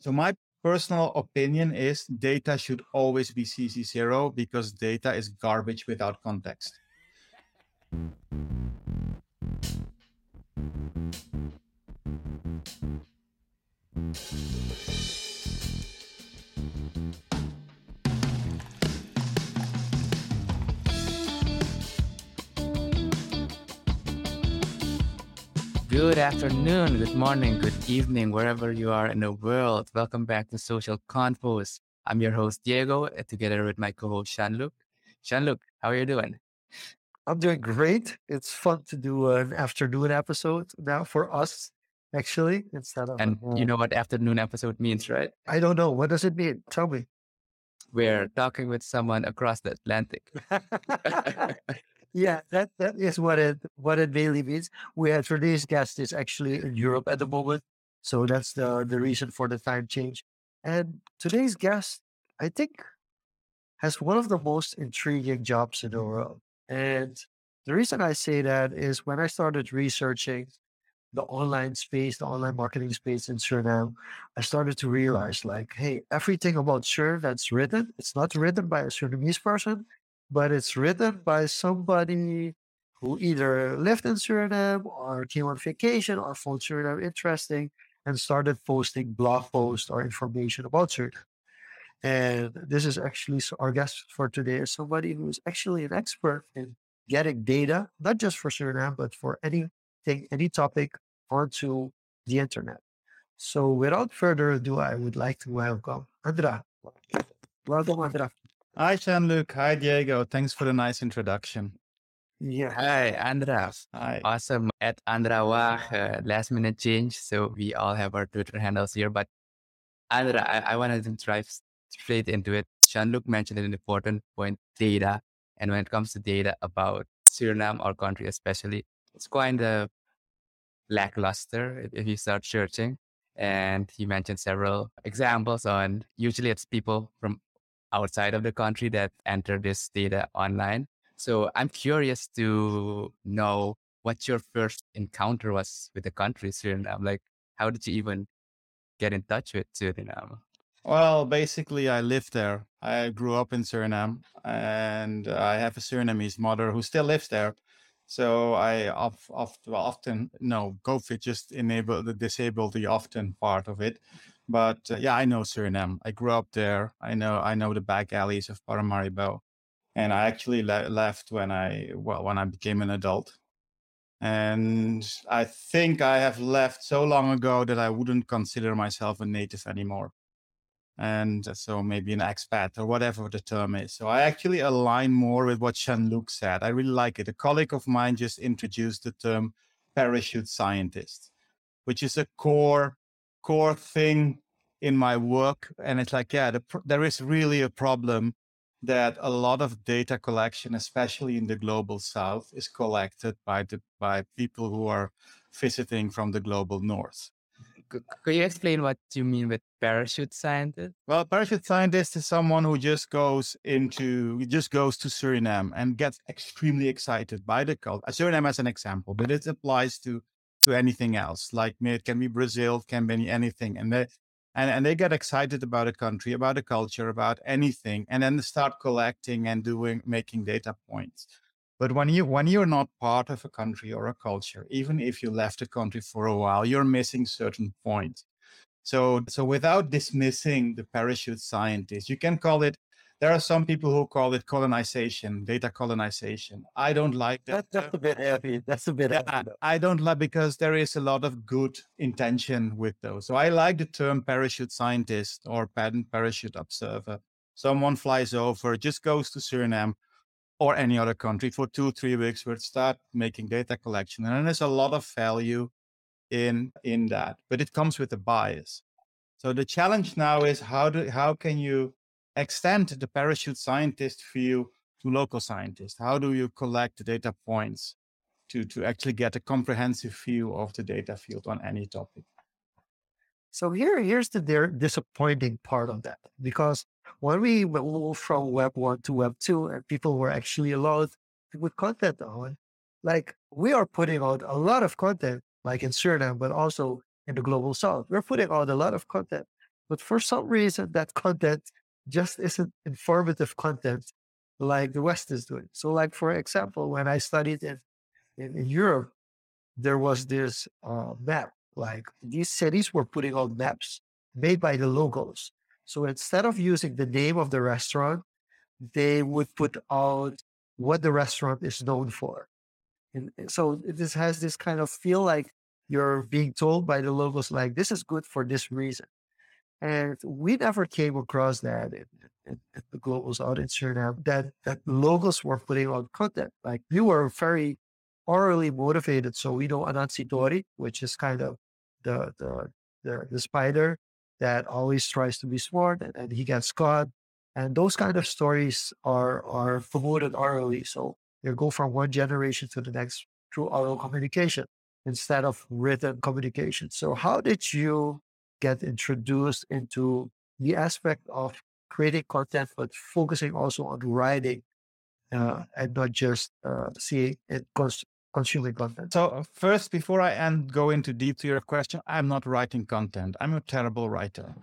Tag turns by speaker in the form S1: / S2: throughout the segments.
S1: So my personal opinion is data should always be CC0 because data is garbage without context.
S2: Good afternoon, good morning, good evening, wherever you are in the world. Welcome back to Social Confoes. I'm your host, Diego, uh, together with my co host, Jean-Luc. Jean-Luc, how are you doing?
S3: I'm doing great. It's fun to do an afternoon episode now for us, actually, instead of.
S2: And you know what afternoon episode means, right?
S3: I don't know. What does it mean? Tell me.
S2: We're talking with someone across the Atlantic.
S3: yeah, that, that is what it what it mainly means. We had today's guest is actually in Europe at the moment, so that's the the reason for the time change. And today's guest, I think, has one of the most intriguing jobs in the world. And the reason I say that is when I started researching the online space, the online marketing space in Suriname, I started to realize like, hey, everything about Suriname that's written, it's not written by a Surinamese person, but it's written by somebody who either lived in Suriname or came on vacation or found Suriname interesting and started posting blog posts or information about Suriname. And this is actually our guest for today is somebody who is actually an expert in getting data, not just for Suriname, but for anything, any topic onto the internet. So without further ado, I would like to welcome Andra. Welcome, Andra.
S1: Hi, Jean-Luc. Hi, Diego. Thanks for the nice introduction.
S3: Yeah.
S2: Hi, Andra.
S1: Hi.
S2: Awesome. At Andrawa, uh, last minute change. So we all have our Twitter handles here. But Andra, I, I wanted to drive straight into it. Jean-Luc mentioned an important point, data. And when it comes to data about Suriname, our country especially, it's quite a lackluster if you start searching. And he mentioned several examples on usually it's people from outside of the country that enter this data online. So I'm curious to know what your first encounter was with the country Suriname. Like, how did you even get in touch with Suriname?
S1: Well, basically, I lived there. I grew up in Suriname, and I have a Surinamese mother who still lives there. So I of, of, often no COVID just enabled the disabled the often part of it. But uh, yeah, I know Suriname. I grew up there. I know I know the back alleys of Paramaribo, and I actually le- left when I well when I became an adult. And I think I have left so long ago that I wouldn't consider myself a native anymore and so maybe an expat or whatever the term is. So I actually align more with what Jean-Luc said. I really like it. A colleague of mine just introduced the term parachute scientist, which is a core core thing in my work. And it's like, yeah, the, there is really a problem that a lot of data collection, especially in the global south, is collected by the by people who are visiting from the global north
S2: could you explain what you mean with parachute scientist?
S1: Well, parachute scientist is someone who just goes into, just goes to Suriname and gets extremely excited by the culture. Uh, Suriname as an example, but it applies to to anything else. Like me it can be Brazil, can be anything, and they and, and they get excited about a country, about a culture, about anything, and then they start collecting and doing making data points. But when you when you're not part of a country or a culture, even if you left a country for a while, you're missing certain points. So so without dismissing the parachute scientist, you can call it. There are some people who call it colonization, data colonization. I don't like that.
S3: That's, that's a bit heavy. That's a bit yeah, heavy.
S1: I don't like because there is a lot of good intention with those. So I like the term parachute scientist or patent parachute observer. Someone flies over, just goes to Suriname, or any other country for two, three weeks, we'll start making data collection. And there's a lot of value in in that, but it comes with a bias. So the challenge now is how do how can you extend the parachute scientist view to local scientists? How do you collect the data points to to actually get a comprehensive view of the data field on any topic?
S3: So here, here's the disappointing part of that, because when we moved from Web one to Web two, and people were actually allowed to put content on, like we are putting out a lot of content, like in Suriname, but also in the global South, we're putting out a lot of content. but for some reason that content just isn't informative content like the West is doing. So, like for example, when I studied in in, in Europe, there was this uh, map. Like these cities were putting out maps made by the locals. So instead of using the name of the restaurant, they would put out what the restaurant is known for. And so this has this kind of feel like you're being told by the locals, like, this is good for this reason. And we never came across that in, in, in the globals in Suriname that, that locals were putting out content. Like we were very orally motivated. So we know Anansi Tori, which is kind of the, the, the, the spider that always tries to be smart and, and he gets caught. And those kind of stories are, are promoted orally. So they go from one generation to the next through oral communication instead of written communication. So how did you get introduced into the aspect of creating content, but focusing also on writing uh, and not just uh, seeing and cons- consuming content.
S1: So uh, first, before I end, go into deep to your question, I'm not writing content. I'm a terrible writer.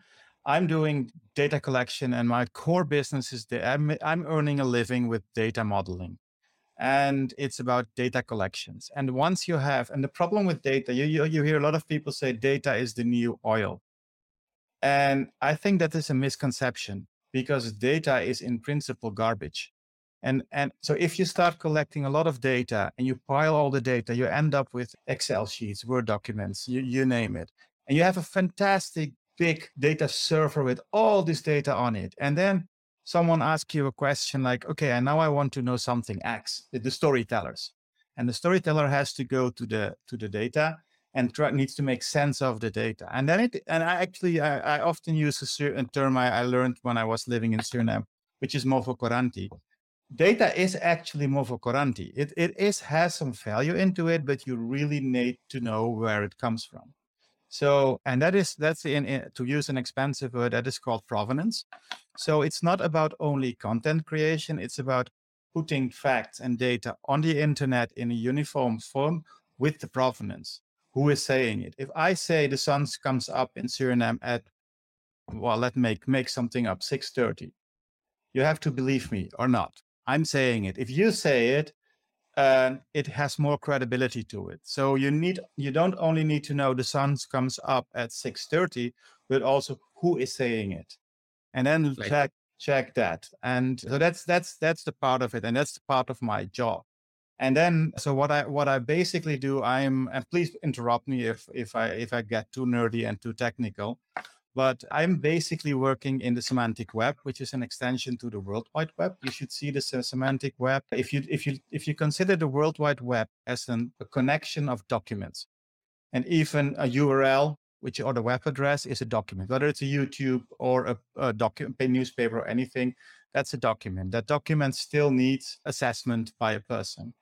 S1: I'm doing data collection, and my core business is that I'm, I'm earning a living with data modeling and it's about data collections. And once you have, and the problem with data, you, you, you, hear a lot of people say data is the new oil. And I think that is a misconception because data is in principle garbage. And, and so if you start collecting a lot of data and you pile all the data, you end up with Excel sheets, Word documents, you, you name it. And you have a fantastic big data server with all this data on it. And then someone asks you a question like, okay, and now I want to know something X, the storytellers. And the storyteller has to go to the to the data and needs to make sense of the data. And then it, and I actually, I, I often use a certain term I, I, learned when I was living in Suriname, which is mofokoranti. Data is actually mofokoranti. It, it is, has some value into it, but you really need to know where it comes from. So, and that is, that's in, in to use an expensive word, that is called provenance. So it's not about only content creation. It's about putting facts and data on the internet in a uniform form with the provenance who is saying it. If I say the sun comes up in Suriname at, well, let make make something up, 6:30, you have to believe me or not. I'm saying it. If you say it, uh, it has more credibility to it. So you need you don't only need to know the sun comes up at 6:30, but also who is saying it, and then right. check check that. And so that's that's that's the part of it, and that's the part of my job. And then, so what I what I basically do, I'm and please interrupt me if if I if I get too nerdy and too technical, but I'm basically working in the semantic web, which is an extension to the World Wide Web. You should see the semantic web if you if you if you consider the World Wide Web as an, a connection of documents, and even a URL, which or the web address is a document, whether it's a YouTube or a, a document, newspaper or anything, that's a document. That document still needs assessment by a person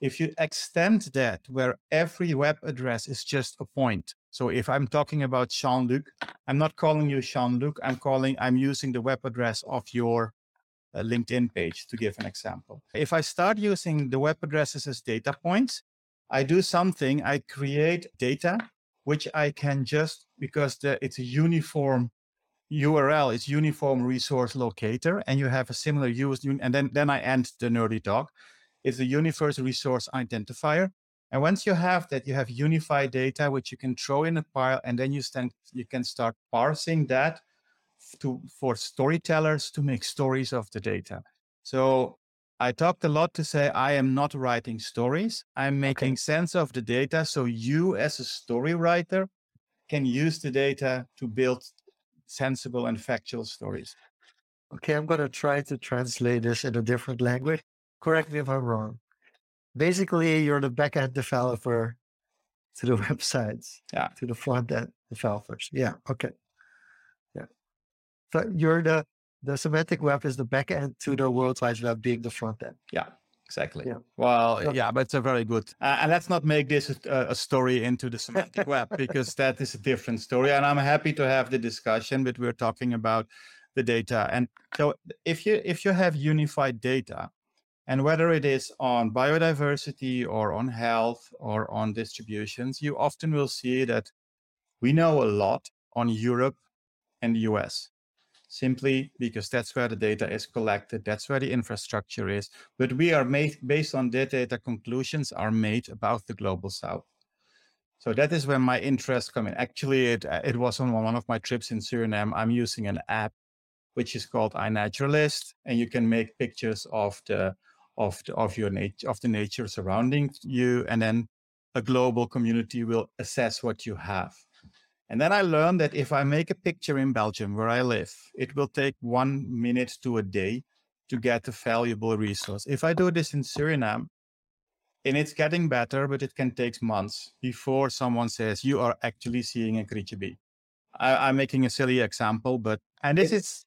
S1: if you extend that where every web address is just a point. So if I'm talking about Jean-Luc, I'm not calling you Jean-Luc. I'm calling, I'm using the web address of your uh, LinkedIn page to give an example. If I start using the web addresses as data points, I do something, I create data, which I can just, because the, it's a uniform URL, it's uniform resource locator, and you have a similar use, and then, then I end the nerdy talk is the universal resource identifier. And once you have that, you have unified data, which you can throw in a pile, and then you, stand, you can start parsing that to, for storytellers to make stories of the data. So I talked a lot to say I am not writing stories. I'm making okay. sense of the data. So you, as a story writer, can use the data to build sensible and factual stories.
S3: Okay, I'm going to try to translate this in a different language correct me if I'm wrong. Basically, you're the backend developer to the websites,
S1: yeah,
S3: to the front end developers. Yeah, okay, yeah. So you're the the semantic web is the backend to the World Wide Web being the front end.
S1: Yeah, exactly. Yeah. Well, yeah, but it's a very good. Uh, and let's not make this a, a story into the semantic web because that is a different story. And I'm happy to have the discussion, but we're talking about the data. And so if you if you have unified data, and whether it is on biodiversity or on health or on distributions, you often will see that we know a lot on Europe and the US simply because that's where the data is collected, that's where the infrastructure is. But we are made based on that data, conclusions are made about the global south. So that is where my interest come in. Actually, it it was on one of my trips in Suriname. I'm using an app which is called iNaturalist, and you can make pictures of the of the, of your nature of the nature surrounding you, and then a global community will assess what you have. And then I learned that if I make a picture in Belgium where I live, it will take one minute to a day to get a valuable resource. If I do this in Suriname, and it's getting better, but it can take months before someone says you are actually seeing a kriebie. I, am making a silly example, but
S2: and this is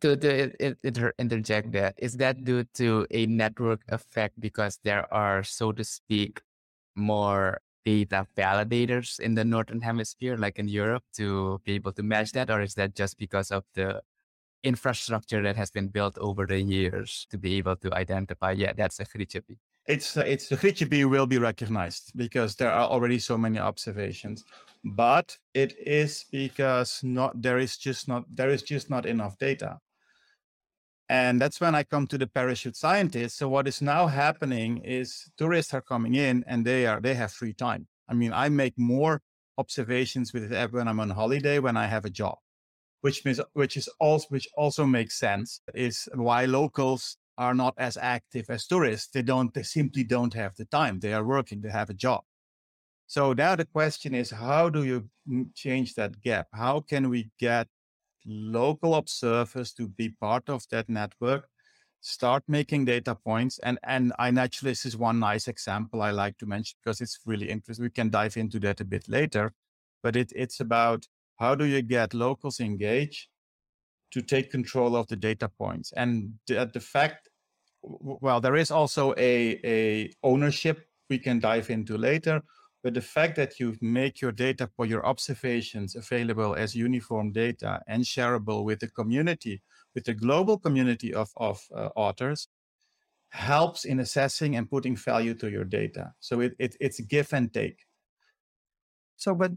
S2: to, to inter, interject that is that due to a network effect because there are so to speak more data validators in the northern hemisphere like in europe to be able to match that? Or is that just because of the infrastructure that has been built over the years to be able to identify yeah that's a kriebie
S1: it's it's the kriebie will be recognized because there are already so many observations but it is because not there is just not there is just not enough data. And that's when i come to the parachute scientists. So what is now happening is tourists are coming in and they are they have free time. I mean i make more observations with it when i'm on holiday when i have a job which means which is also which also makes sense is why locals are not as active as tourists. They don't, they simply don't have the time. They are working, they have a job. So now the question is, how do you change that gap? How can we get local observers to be part of that network, start making data points? And, and iNaturalist is one nice example I like to mention because it's really interesting. We can dive into that a bit later, but it, it's about how do you get locals engaged to take control of the data points. And the, the fact, well, there is also a, a ownership we can dive into later, but the fact that you make your data for your observations available as uniform data and shareable with the community, with the global community of, of uh, authors, helps in assessing and putting value to your data. So it, it, it's give and take.
S3: So, but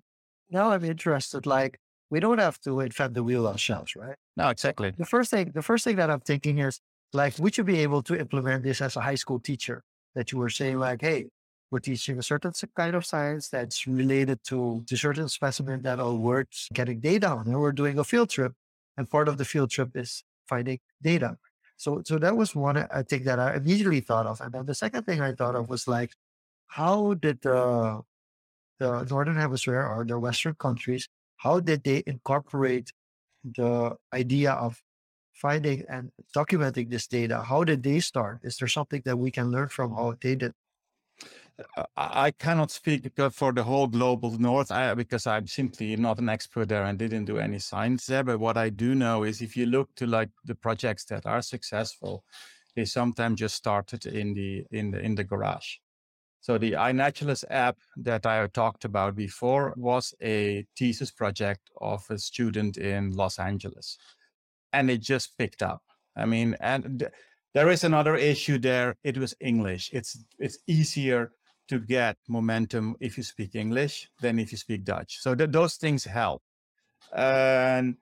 S3: now I'm interested, like, we don't have to invent the wheel ourselves, right?
S1: No, exactly.
S3: The first thing, the first thing that I'm thinking is like, we should be able to implement this as a high school teacher that you were saying like, hey, we're teaching a certain kind of science that's related to a certain specimen that all works getting data on. And we're doing a field trip. And part of the field trip is finding data. So, so that was one uh, I think that I immediately thought of. And then the second thing I thought of was like, how did the the northern hemisphere or the Western countries how did they incorporate the idea of finding and documenting this data? How did they start? Is there something that we can learn from how they did?
S1: Uh, I cannot speak for the whole global north because I'm simply not an expert there and didn't do any science there. But what I do know is if you look to like the projects that are successful, they sometimes just started in the in the in the garage. So the iNaturalist app that I talked about before was a thesis project of a student in Los Angeles, and it just picked up. I mean, and th- there is another issue there. It was English. It's it's easier to get momentum if you speak English than if you speak Dutch. So th- those things help. And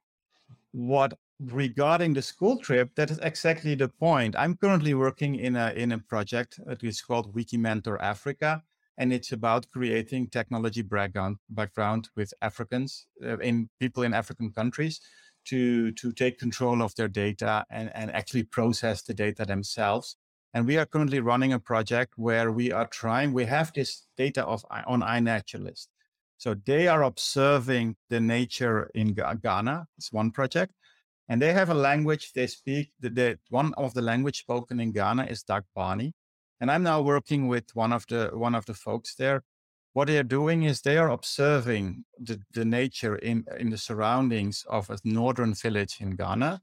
S1: what regarding the school trip, that is exactly the point. I'm currently working in a in a project that is called Wikimentor Africa, and it's about creating technology background background with Africans uh, in people in African countries to to take control of their data and and actually process the data themselves. And we are currently running a project where we are trying. We have this data of on iNaturalist. So they are observing the nature in Ghana. It's one project and they have a language they speak. The, the, one of the language spoken in Ghana is Dagbani, and I'm now working with one of the one of the folks there. What they are doing is they are observing the, the nature in in the surroundings of a northern village in Ghana.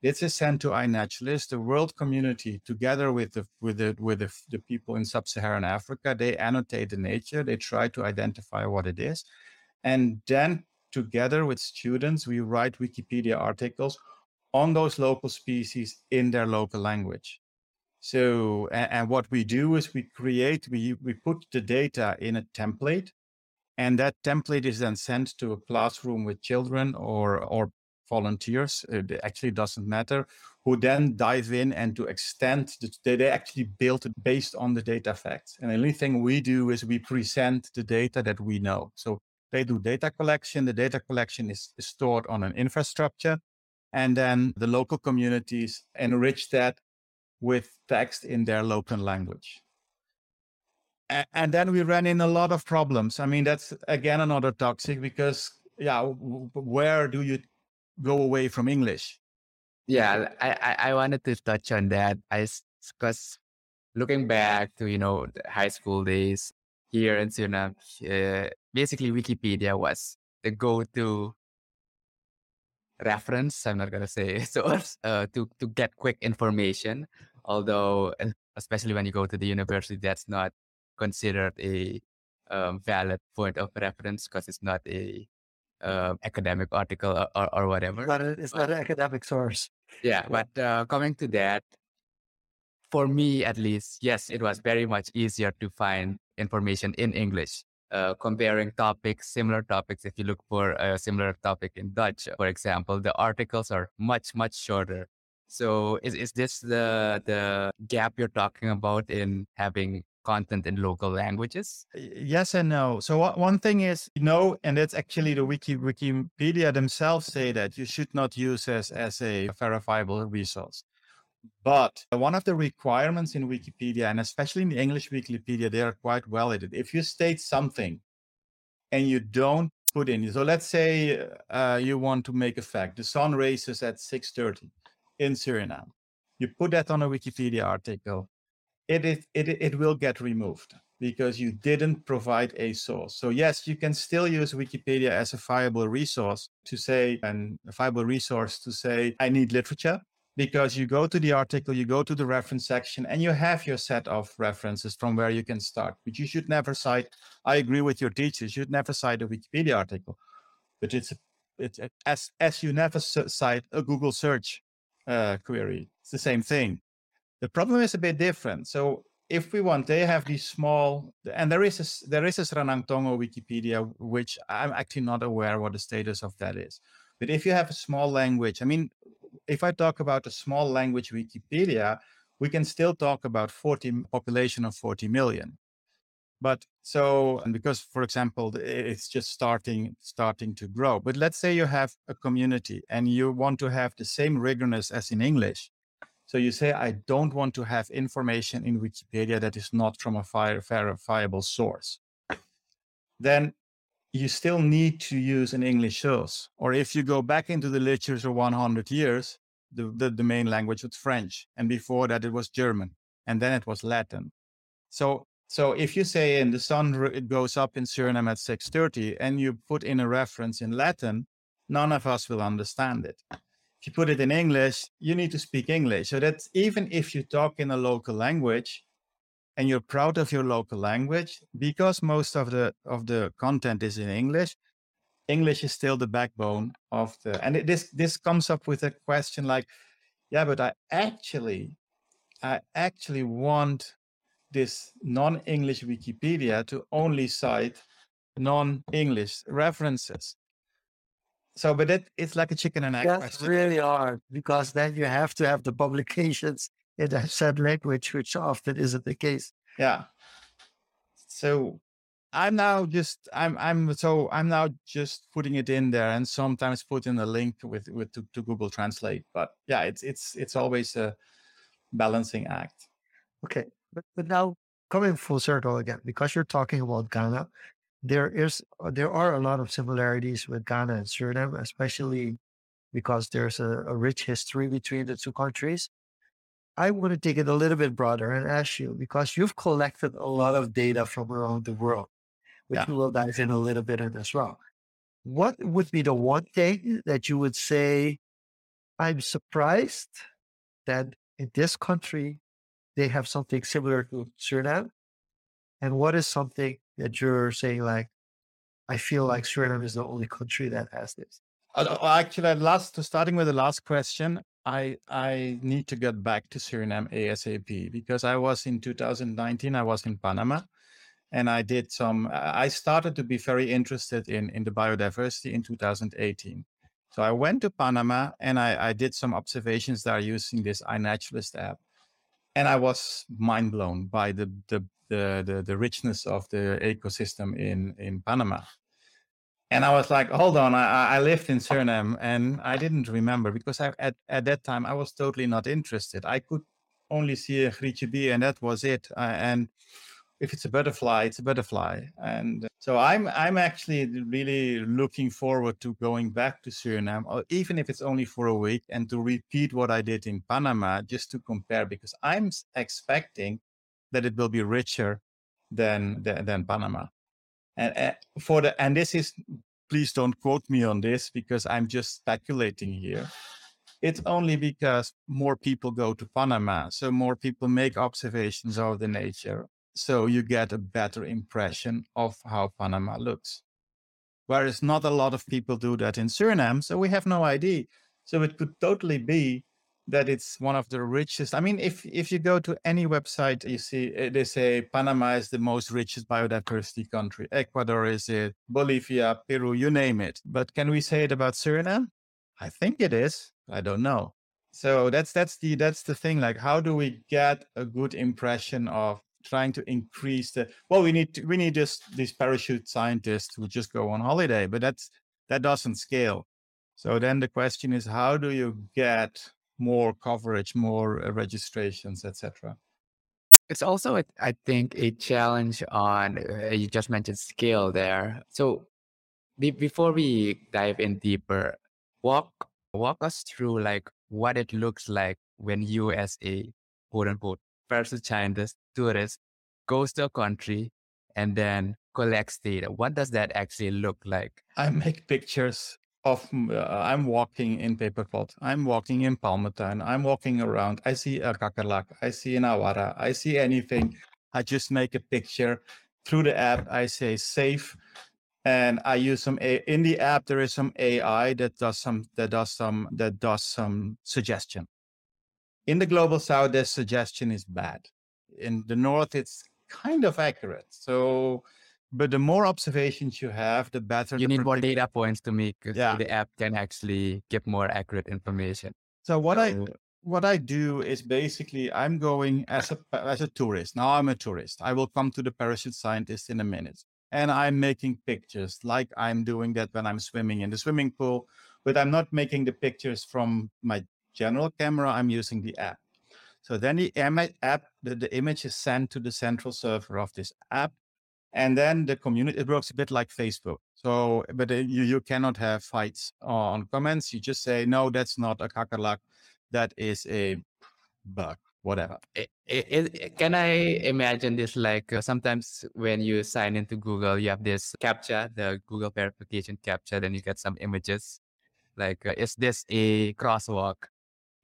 S1: This is sent to iNaturalist, the world community, together with the with the with the, the people in sub-Saharan Africa. They annotate the nature. They try to identify what it is, and then together with students, we write Wikipedia articles on those local species in their local language. So, and, and, what we do is we create, we, we put the data in a template And that template is then sent to a classroom with children or, or volunteers. It actually doesn't matter who then dive in and to extend the, they actually build it based on the data facts. And the only thing we do is we present the data that we know. So they do data collection. The data collection is, is stored on an infrastructure. And then the local communities enrich that with text in their local language. And, and then we ran in a lot of problems. I mean, that's again another toxic because, yeah, where do you go away from English?
S2: Yeah, I, I, I wanted to touch on that. I because looking back to you know high school days here in Suriname, uh, basically Wikipedia was the go-to reference. I'm not gonna say source uh, to to get quick information. Although, especially when you go to the university, that's not considered a um, valid point of reference because it's not a uh, academic article or, or, or whatever.
S3: It's not, a, it's not an academic source.
S2: Yeah, but uh, coming to that, for me at least, yes, it was very much easier to find information in English. Uh, comparing topics, similar topics. If you look for a similar topic in Dutch, for example, the articles are much much shorter. So, is is this the the gap you're talking about in having content in local languages?
S1: Yes and no. So one thing is no, and that's actually the Wiki Wikipedia themselves say that you should not use as as a verifiable resource. But one of the requirements in Wikipedia, and especially in the English Wikipedia, they are quite well edited. If you state something and you don't put in, so let's say uh, you want to make a fact: the sun rises at six thirty in Suriname. You put that on a Wikipedia article it, is, it, it will get removed because you didn't provide a source. So yes, you can still use Wikipedia as a viable resource to say, and a viable resource to say, I need literature because you go to the article, you go to the reference section and you have your set of references from where you can start. But you should never cite, I agree with your teacher, you should never cite a Wikipedia article, but it's, it's as, as you never cite a Google search uh, query. It's the same thing. The problem is a bit different. So if we want, they have these small, and there is a, there is a Sranang Tongo Wikipedia, which I'm actually not aware what the status of that is. But if you have a small language, I mean, if I talk about a small language Wikipedia, we can still talk about 40 population of 40 million. But so, and because, for example, it's just starting starting to grow. But let's say you have a community and you want to have the same rigorous as in English, so you say, I don't want to have information in Wikipedia that is not from a fire verifiable source. Then you still need to use an English source. Or if you go back into the literature 100 years, the, the, the main language was French. And before that, it was German. And then it was Latin. So so if you say in the sun it goes up in Suriname at 6:30 and you put in a reference in Latin, none of us will understand it if you put it in English, you need to speak English. So that even if you talk in a local language and you're proud of your local language, because most of the of the content is in English, English is still the backbone of the and it, this this comes up with a question like, yeah, but I actually I actually want this non-English Wikipedia to only cite non-English references so but it, it's like a chicken and egg
S3: That's
S1: question.
S3: really hard because then you have to have the publications in that said language, which often isn't the case.
S1: Yeah. So I'm now just I'm I'm so I'm now just putting it in there and sometimes putting a link with with to, to Google Translate. But yeah, it's it's it's always a balancing act.
S3: Okay. But but now coming full circle again, because you're talking about Ghana, there is uh, there are a lot of similarities with Ghana and Suriname, especially because there's a, a rich history between the two countries. I want to take it a little bit broader and ask you because you've collected a lot of data from around the world, which
S1: Yeah.
S3: we will dive in a little bit in as well. What would be the one thing that you would say, I'm surprised that in this country they have something similar to Suriname? And what is something that you're saying like, I feel like Suriname is the only country that has this?
S1: Uh, uh, Actually, last starting with the last question, I I need to get back to Suriname ASAP because I was in 2019. I was in Panama, and I did some. I started to be very interested in in the biodiversity in 2018. So I went to Panama and I, I did some observations that there using this iNaturalist app, and I was mind blown by the the the the, the richness of the ecosystem in in Panama. And I was like, hold on, I, I lived in Suriname and I didn't remember because I, at, at that time I was totally not interested. I could only see a grietje and that was it. Uh, and if it's a butterfly, it's a butterfly. And so I'm I'm actually really looking forward to going back to Suriname, or even if it's only for a week, and to repeat what I did in Panama, just to compare, because I'm expecting that it will be richer than than, than Panama. And uh, for the and this is please don't quote me on this because I'm just speculating here. It's only because more people go to Panama, so more people make observations of the nature, so you get a better impression of how Panama looks. Whereas not a lot of people do that in Suriname, so we have no idea. So it could totally be that it's one of the richest. I mean, if if you go to any website, you see eh, they say Panama is the most richest biodiversity country. Ecuador is it, Bolivia, Peru, you name it. But can we say it about Suriname? I think it is. I don't know. So that's that's the that's the thing. Like, how do we get a good impression of trying to increase the? Well, we need to, we need just these parachute scientists who just go on holiday, but that's that doesn't scale. So then the question is, how do you get more coverage, more uh, registrations, etc.
S2: It's also, I think, a challenge on, uh, you just mentioned scale there. So be, before we dive in deeper, walk walk us through like what it looks like when you as a quote unquote first scientist tourist goes to a country and then collects data. What does that actually look like?
S1: I make pictures of uh, I'm walking in Peperpot, I'm walking in Palmentuin, I'm walking around, I see a kakerlak, I see an awara, I see anything. I just make a picture through the app. I say save, and I use some a- in the app. There is some AI that does some that does some that does some suggestion. In the global south, this suggestion is bad. In the north, it's kind of accurate. So but the more observations you have, the better.
S2: You
S1: the
S2: need more data points to make
S1: yeah.
S2: the app can actually get more accurate information.
S1: So what I what I do is basically I'm going as a as a tourist. Now I'm a tourist. I will come to the parachute scientist in a minute. And I'm making pictures like I'm doing that when I'm swimming in the swimming pool, but I'm not making the pictures from my general camera. I'm using the app. So then the app, the, the image is sent to the central server of this app and then the community it works a bit like facebook. So but you, you cannot have fights on comments. You just say no that's not a kakerlak that is a bug whatever.
S2: It, it, it, can i imagine this like uh, sometimes when you sign into google you have this captcha the google verification captcha then you get some images. Like uh, is this a crosswalk?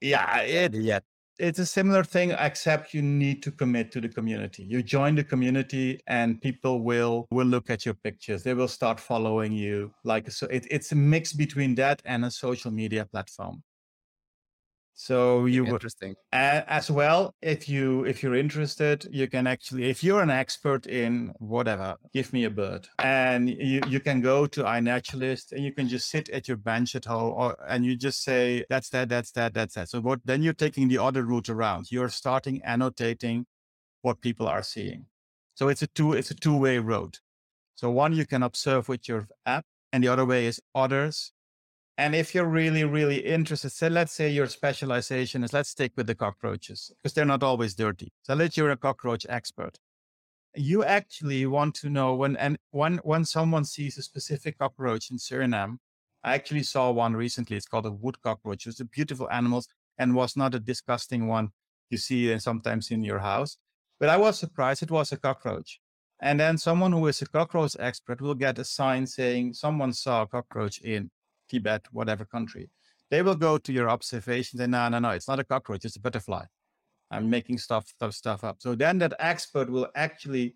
S1: Yeah it, yeah it's a similar thing except you need to commit to the community. You join the community and people will will look at your pictures. They will start following you. Like so it, it's a mix between that and a social media platform so you
S2: interesting.
S1: uh, as well if you if you're interested you can actually if you're an expert in whatever give me a bird. And you, you can go to iNaturalist and you can just sit at your bench at home or, and you just say that's that that's that that's that. So what then you're taking the other route around. You're starting annotating what people are seeing. So it's a two it's a two-way road. So one you can observe with your app and the other way is others and if you're really, really interested, say, let's say your specialization is, let's stick with the cockroaches because they're not always dirty. So let's you're a cockroach expert. You actually want to know when, and when, when someone sees a specific cockroach in Suriname, I actually saw one recently. It's called a wood cockroach. It's a beautiful animal and was not a disgusting one you see uh, sometimes in your house. But I was surprised it was a cockroach. And then someone who is a cockroach expert will get a sign saying someone saw a cockroach in Tibet, whatever country, they will go to your observations and no, no, no, it's not a cockroach, it's a butterfly. I'm making stuff stuff, stuff up. So then that expert will actually.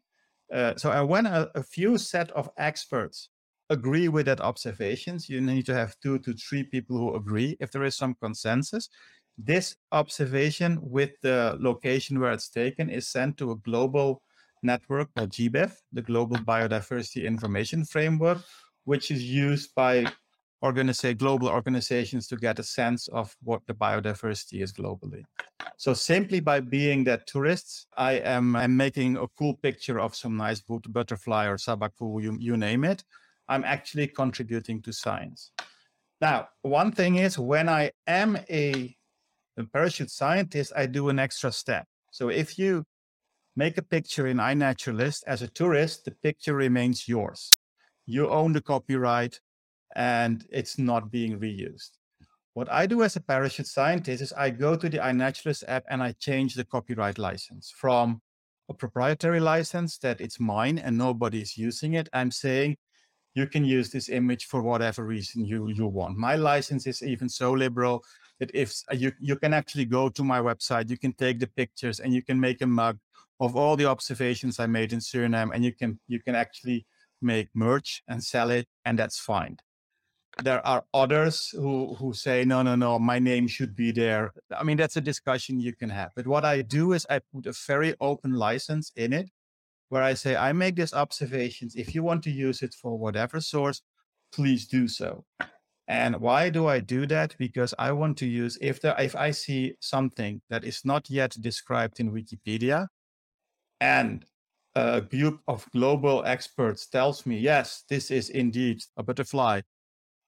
S1: Uh, so when a, a few set of experts agree with that observations, you need to have two to three people who agree. If there is some consensus, this observation with the location where it's taken is sent to a global network called GBIF, the Global Biodiversity Information Framework, which is used by organize, global organizations to get a sense of what the biodiversity is globally. So simply by being that tourists, I am I'm making a cool picture of some nice butterfly or sabaku, you, you name it. I'm actually contributing to science. Now, one thing is when I am a, a parachute scientist, I do an extra step. So if you make a picture in iNaturalist as a tourist, the picture remains yours. You own the copyright and it's not being reused. What I do as a parachute scientist is I go to the iNaturalist app and I change the copyright license from a proprietary license that it's mine and nobody is using it. I'm saying you can use this image for whatever reason you, you want. My license is even so liberal that if you, you can actually go to my website, you can take the pictures and you can make a mug of all the observations I made in Suriname and you can you can actually make merch and sell it and that's fine there are others who who say no no no my name should be there. I mean that's a discussion you can have. But what i do is i put a very open license in it where i say i make these observations. If you want to use it for whatever source please do so. And why do i do that? Because i want to use if there if i see something that is not yet described in wikipedia and a group of global experts tells me yes this is indeed a butterfly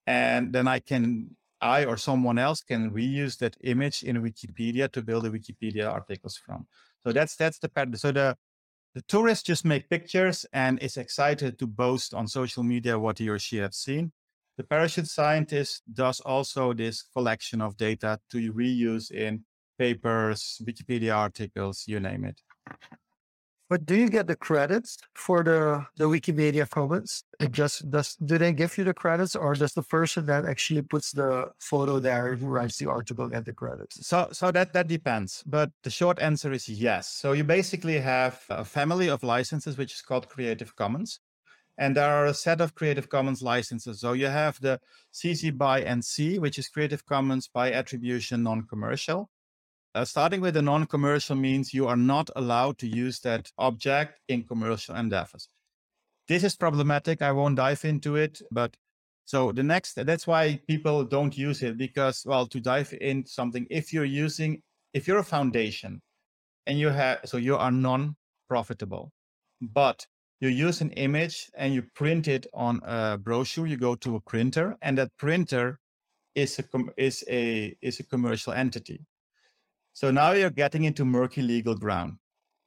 S1: and then I can I or someone else can reuse that image in Wikipedia to build a Wikipedia articles from. So that's that's the pattern. So the the tourist just make pictures and is excited to boast on social media what he or she has seen. The parachute scientist does also this collection of data to reuse in papers, Wikipedia articles, you name it.
S3: But do you get the credits for the the Wikipedia Commons? It just does. Do they give you the credits, or does the person that actually puts the photo there who writes the article get the credits?
S1: So, so that that depends. But the short answer is yes. So you basically have a family of licenses, which is called Creative Commons, and there are a set of Creative Commons licenses. So you have the CC BY NC, which is Creative Commons by attribution, non-commercial. Uh, starting with a non-commercial means you are not allowed to use that object in commercial endeavors. This is problematic. I won't dive into it, but so the next, that's why people don't use it because, well, to dive in something, if you're using, if you're a foundation and you have, so you are non-profitable, but you use an image and you print it on a brochure, you go to a printer and that printer is a, is a, is a commercial entity. So now you're getting into murky legal ground.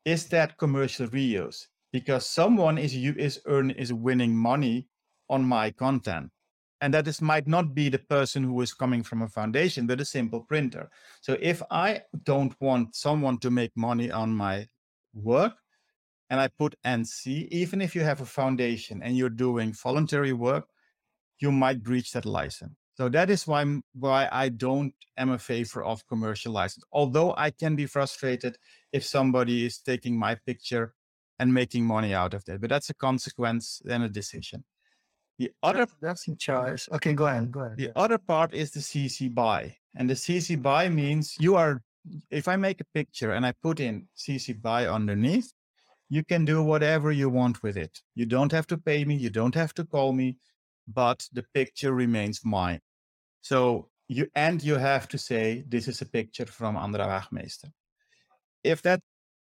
S1: Is that commercial reuse? Because someone is is earning is winning money on my content. And that is might not be the person who is coming from a foundation, but a simple printer. So if I don't want someone to make money on my work, and I put NC, even if you have a foundation and you're doing voluntary work, you might breach that license. So that is why why I don't am a favor of commercial license. Although I can be frustrated if somebody is taking my picture and making money out of that, but that's a consequence and a decision.
S3: The other that's in charge. Okay, go ahead. Go ahead.
S1: The other part is the CC BY, and the CC BY means you are. If I make a picture and I put in CC BY underneath, you can do whatever you want with it. You don't have to pay me. You don't have to call me, but the picture remains mine. So you and you have to say this is a picture from Andra Waagmeester. If that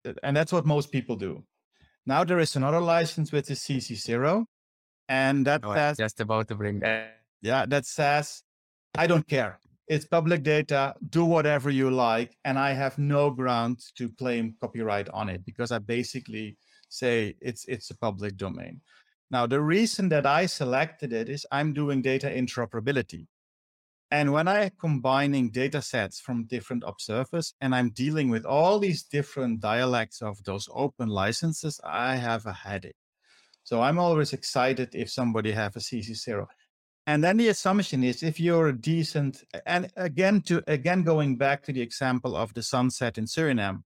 S1: uh, and that's what most people do. Now there is another license with the CC0, and that
S2: oh,
S1: says
S2: just about to bring that.
S1: Yeah, that says I don't care. It's public data. Do whatever you like, and I have no ground to claim copyright on it because I basically say it's it's a public domain. Now the reason that I selected it is I'm doing data interoperability. And when I'm combining data sets from different observers and I'm dealing with all these different dialects of those open licenses, I have a headache. So I'm always excited if somebody have a CC0. And then the assumption is if you're a decent, and again, to again going back to the example of the sunset in Suriname,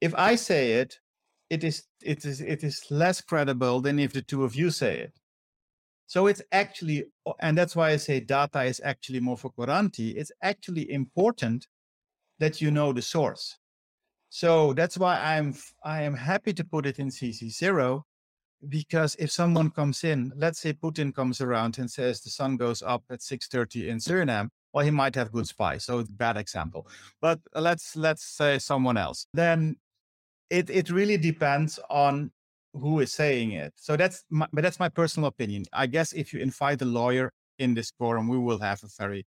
S1: if I say it, it is it is it is less credible than if the two of you say it. So it's actually, and that's why I say data is actually mofokoranti. It's actually important that you know the source. So that's why I'm I am happy to put it in CC0 because if someone comes in, let's say Putin comes around and says the sun goes up at 6:30 in Suriname, well, he might have good spies. So it's bad example. But let's let's say someone else. Then it it really depends on who is saying it. So that's my, but that's my personal opinion. I guess if you invite a lawyer in this forum, we will have a very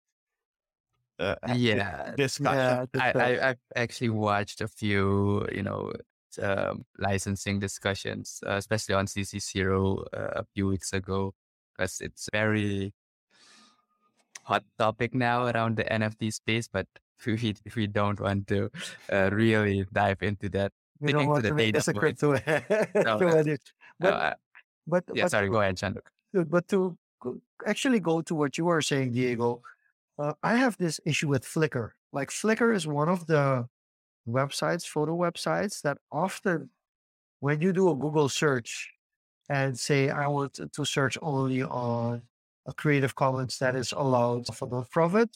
S1: uh,
S2: yeah
S1: discussion.
S2: Yeah, I, I I've actually watched a few, you know, um, licensing discussions, uh, especially on CC0 uh, a few weeks ago, because it's very hot topic now around the NFT space. But we we don't want to uh, really dive into that.
S3: We don't want to, to make this a crypto. no,
S2: but, no,
S3: but
S2: yeah,
S3: but,
S2: sorry, go ahead, Jean-Luc.
S3: But to actually go to what you were saying, Diego, uh, I have this issue with Flickr. Like Flickr is one of the websites, photo websites that often, when you do a Google search and say, I want to search only on a Creative Commons that is allowed for non-profit,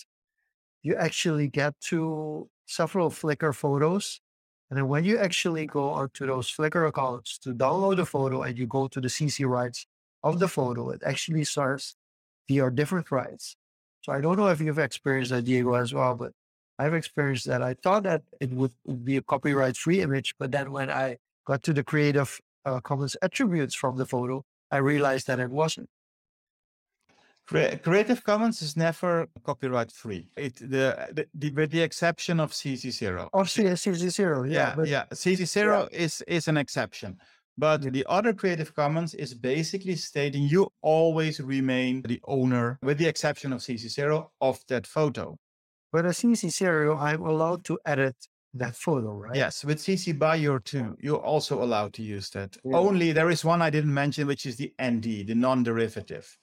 S3: you actually get to several Flickr photos. And then when you actually go onto those Flickr accounts to download the photo and you go to the CC rights of the photo, it actually starts via different rights. So I don't know if you've experienced that, Diego, as well, but I've experienced that. I thought that it would be a copyright free image, but then when I got to the creative uh, commons attributes from the photo, I realized that it wasn't.
S1: Creative Commons is never copyright free. It the, the, the with the exception of CC0.
S3: Oh, CC0, uh, yeah,
S1: yeah, but, yeah. CC0 yeah. is is an exception. But the other Creative Commons is basically stating you always remain the owner, with the exception of CC0, of that photo.
S3: But a CC0, I'm allowed to edit that photo, right?
S1: Yes, with CC BY you're too. You're also allowed to use that. Yeah. Only there is one I didn't mention, which is the ND, the non-derivative.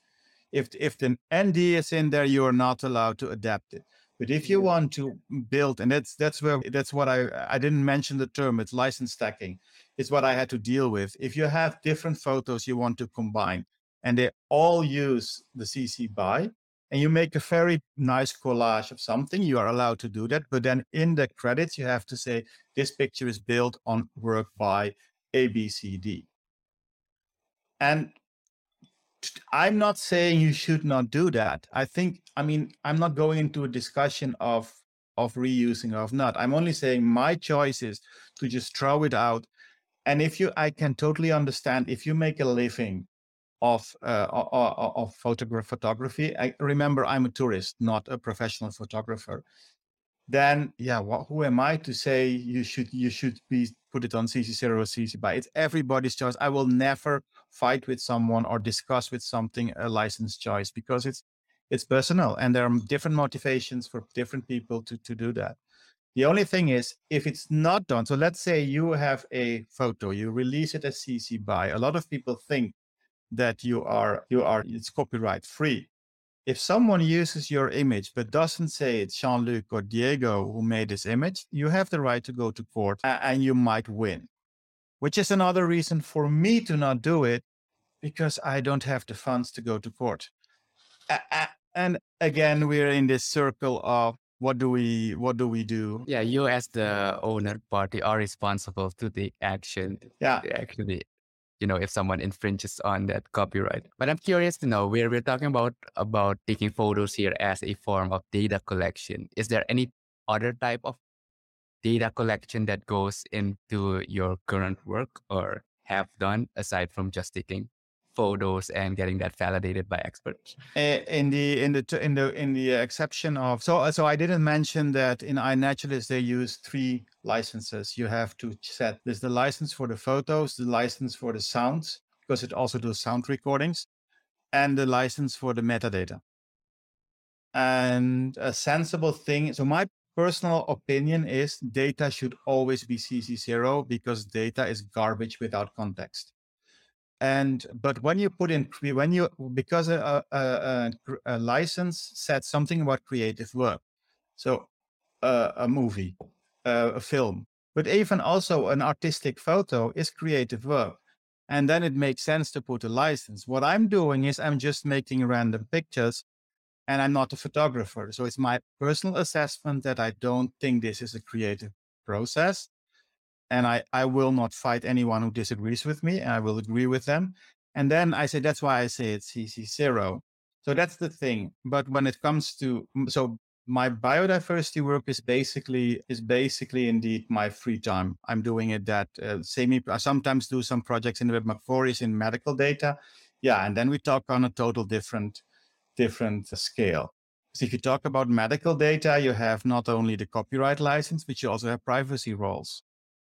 S1: If if the ND is in there, you are not allowed to adapt it. But if you want to build, and that's that's where that's what I I didn't mention the term. It's license stacking. It's what I had to deal with. If you have different photos you want to combine, and they all use the CC BY, and you make a very nice collage of something, you are allowed to do that. But then in the credits, you have to say this picture is built on work by ABCD. And I'm not saying you should not do that. I think, I mean, I'm not going into a discussion of of reusing or of not. I'm only saying my choice is to just throw it out. And if you, I can totally understand if you make a living of uh, of photograph photography. I remember I'm a tourist, not a professional photographer. Then, yeah, who am I to say you should you should be put it on CC0 or CC BY? It's everybody's choice. I will never fight with someone or discuss with something a license choice because it's it's personal and there are different motivations for different people to to do that. The only thing is, if it's not done, so let's say you have a photo, you release it as CC BY. A lot of people think that you are you are it's copyright free. If someone uses your image but doesn't say it's Jean-Luc or Diego who made this image, you have the right to go to court and you might win. Which is another reason for me to not do it because I don't have the funds to go to court. And again, we're in this circle of what do we what do we do?
S2: Yeah, you as the owner party are responsible to take action.
S1: Yeah,
S2: actually you know, if someone infringes on that copyright. But I'm curious to know where we're talking about about taking photos here as a form of data collection. Is there any other type of data collection that goes into your current work or have done aside from just taking photos and getting that validated by experts?
S1: Eh, in the in the in the in the exception of so so i didn't mention that in iNaturalist they use three licenses. You have to set there's the license for the photos the license for the sounds because it also does sound recordings and the license for the metadata. And a sensible thing so my personal opinion is data should always be cc0 because data is garbage without context. And but when you put in when you because a, a, a, a license said something about creative work so uh, a movie uh, a film but even also an artistic photo is creative work and then it makes sense to put a license. What i'm doing is i'm just making random pictures and i'm not a photographer so it's my personal assessment that i don't think this is a creative process and I, I will not fight anyone who disagrees with me. And I will agree with them. And then I say, that's why I say it's CC zero. So that's the thing. But when it comes to, so my biodiversity work is basically is basically indeed my free time. I'm doing it that uh. I sometimes do some projects in the Web in medical data, yeah, and then we talk on a total different different scale. So if you talk about medical data, you have not only the copyright license, but you also have privacy rules,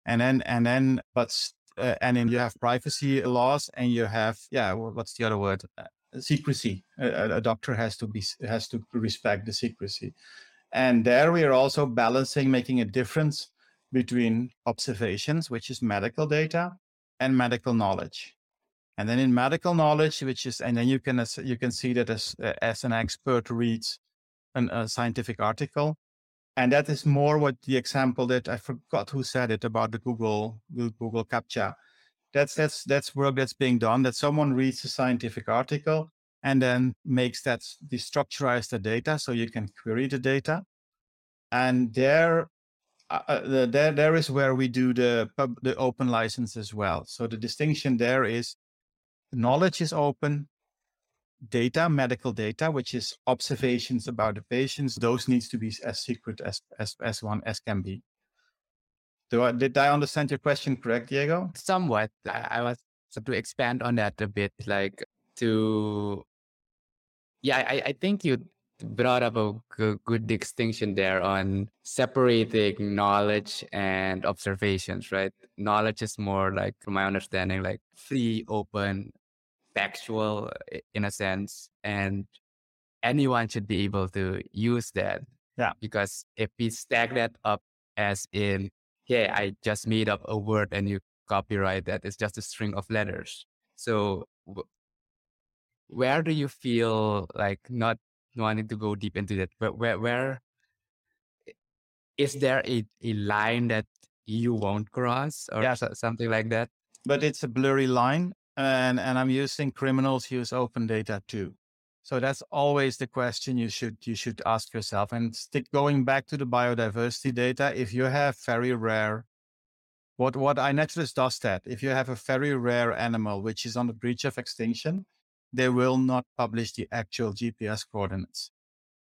S1: and then and then but uh, and then you have privacy laws, and you have yeah, what's the other word? Uh, secrecy. A, a, doctor has to be has to respect the secrecy, and there we are also balancing, making a difference between observations, which is medical data, and medical knowledge. And then in medical knowledge, which is, and then you can you can see that as as an expert reads an, a scientific article, and that is more what the example that I forgot who said it about the Google Google CAPTCHA. That's that's that's work that's being done that someone reads a scientific article and then makes that destructurize the data so you can query the data. And there uh, uh, the, there there is where we do the pub, the open license as well. So the distinction there is knowledge is open data medical data which is observations about the patients those needs to be as secret as as, as one as can be do I, did I understand your question correct, Diego?
S2: Somewhat. I, I was so to expand on that a bit, like to, yeah, I, I think you brought up a good, good distinction there on separating knowledge and observations, right? Knowledge is more like, from my understanding, like free, open, factual uh, in a sense, and anyone should be able to use that.
S1: Yeah.
S2: Because if we stack that up as in yeah, I just made up a word and you copyright that. It's just a string of letters. So w- where do you feel like not wanting to go deep into that? But where, where is there a, a line that you won't cross or yeah. so, something like that?
S1: But it's a blurry line. And, and I'm using criminals use open data too. So that's always the question you should you should ask yourself. And stick going back to the biodiversity data, if you have very rare what what iNaturalist does that, if you have a very rare animal which is on the breach of extinction, they will not publish the actual GPS coordinates.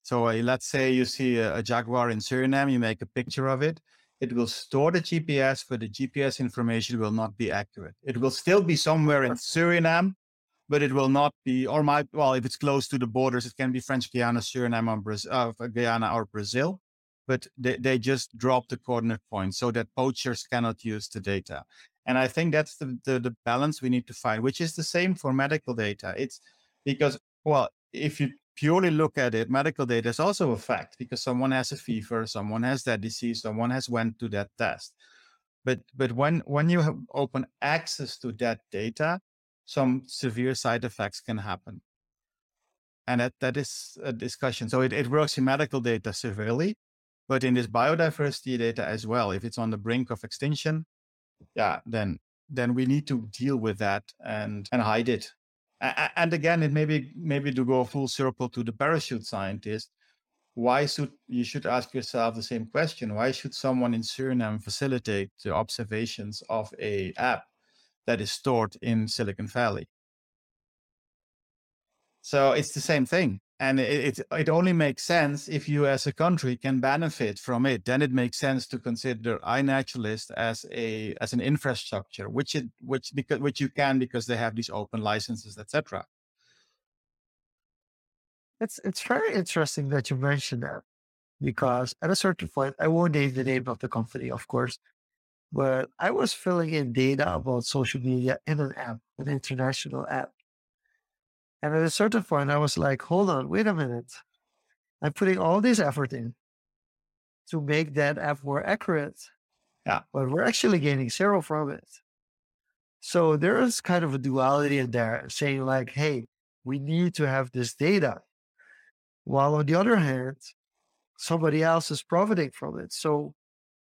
S1: So uh, let's say you see a, a jaguar in Suriname, you make a picture of it. It will store the GPS, but the GPS information will not be accurate. It will still be somewhere in Suriname, but it will not be, or my, well, if it's close to the borders, it can be French Guiana, Suriname, or Brazil, uh, Guyana, or Brazil. But they, they just drop the coordinate point so that poachers cannot use the data. And I think that's the, the, the balance we need to find, which is the same for medical data. It's because, well, if you purely look at it, medical data is also a fact because someone has a fever, someone has that disease, someone has went to that test. But but when when you have open access to that data, some severe side effects can happen. And that, that is a discussion. So it, it works in medical data severely, but in this biodiversity data as well. If it's on the brink of extinction, yeah, then then we need to deal with that and and hide it. And again, it maybe maybe to go full circle to the parachute scientist. Why should you should ask yourself the same question? Why should someone in Suriname facilitate the observations of a app that is stored in Silicon Valley. So it's the same thing. And it, it, it only makes sense if you as a country can benefit from it. Then it makes sense to consider iNaturalist as a as an infrastructure, which it which because which you can because they have these open licenses, etc.
S3: It's it's very interesting that you mentioned that because at a certain point, I won't name the name of the company, of course, but I was filling in data about social media in an app, an international app. And at a certain point, I was like, hold on, wait a minute. I'm putting all this effort in to make that app more accurate.
S1: Yeah.
S3: But we're actually gaining zero from it. So there is kind of a duality in there saying, like, hey, we need to have this data. While on the other hand, somebody else is profiting from it. So